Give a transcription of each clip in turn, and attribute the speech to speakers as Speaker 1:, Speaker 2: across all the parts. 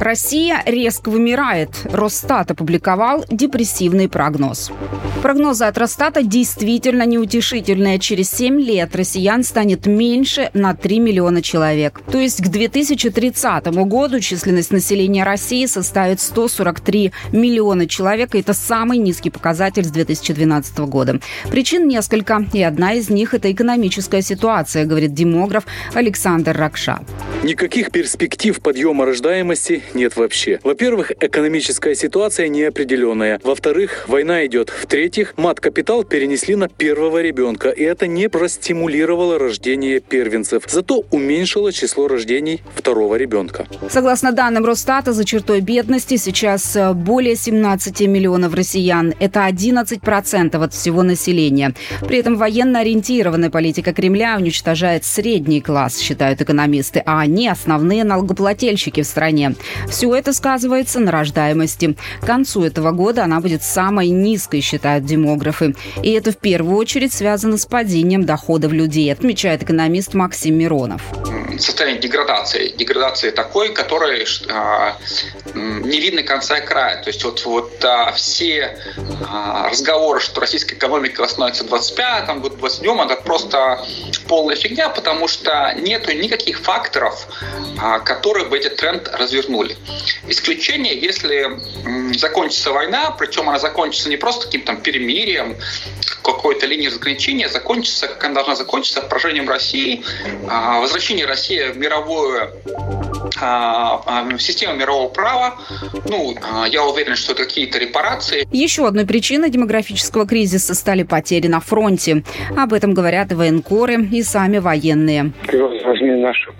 Speaker 1: Россия резко вымирает. Росстат опубликовал депрессивный прогноз. Прогнозы от Росстата действительно неутешительные. Через 7 лет россиян станет меньше на 3 миллиона человек. То есть к 2030 году численность населения России составит 143 миллиона человек. Это самый низкий показатель с 2012 года. Причин несколько, и одна из них – это экономическая ситуация, говорит демограф Александр Ракша.
Speaker 2: Никаких перспектив подъема рождаемости нет вообще. Во-первых, экономическая ситуация неопределенная. Во-вторых, война идет. В-третьих, мат-капитал перенесли на первого ребенка, и это не простимулировало рождение первенцев, зато уменьшило число рождений второго ребенка.
Speaker 1: Согласно данным Росстата, за чертой бедности сейчас э, более 17 миллионов россиян. Это 11% от всего населения. При этом военно ориентированная политика Кремля уничтожает средний класс, считают экономисты, а они основные налогоплательщики в стране. Все это сказывается на рождаемости. К концу этого года она будет самой низкой, считают демографы. И это в первую очередь связано с падением доходов людей, отмечает экономист Максим Миронов
Speaker 3: состояние деградации. Деградации такой, которой а, не видно конца и края. То есть вот, вот а, все а, разговоры, что российская экономика восстановится в 25-м, году, 27 это просто полная фигня, потому что нету никаких факторов, которые бы этот тренд развернули. Исключение, если закончится война, причем она закончится не просто каким-то перемирием, какой-то линией разграничения, закончится, как она должна закончиться, поражением России, а, возвращение России в мировую а, а, систему мирового права. Ну, я уверен, что это какие-то репарации.
Speaker 1: Еще одной причиной демографического кризиса стали потери на фронте. Об этом говорят и военкоры, и сами военные.
Speaker 4: Возьми нашу, к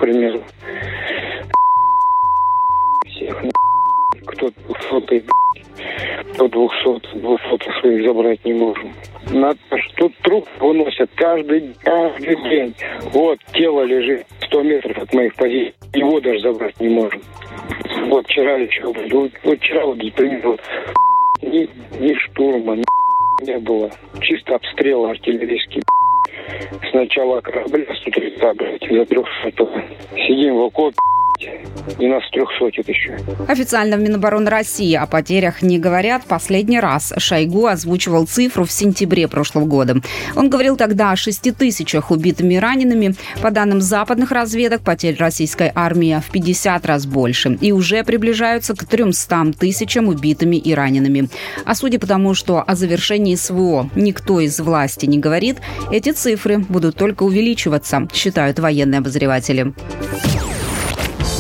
Speaker 4: кто сотый, кто двухсот, двухсотых своих забрать не можем. Надо, что труп выносят каждый, каждый день. Вот тело лежит 100 метров от моих позиций. Его даже забрать не можем. Вот вчера еще, вот, вот вчера вот, например, вот, ни, ни штурма, ни не было. Чисто обстрел артиллерийский. Сначала корабля с утреца, блядь, за трех Сидим в окопе, и нас трехсотит еще.
Speaker 1: Официально в Минобороны России о потерях не говорят. Последний раз Шойгу озвучивал цифру в сентябре прошлого года. Он говорил тогда о 6 тысячах убитыми и ранеными. По данным западных разведок, потерь российской армии в 50 раз больше. И уже приближаются к 300 тысячам убитыми и ранеными. А судя по тому, что о завершении СВО никто из власти не говорит, эти цифры будут только увеличиваться, считают военные обозреватели.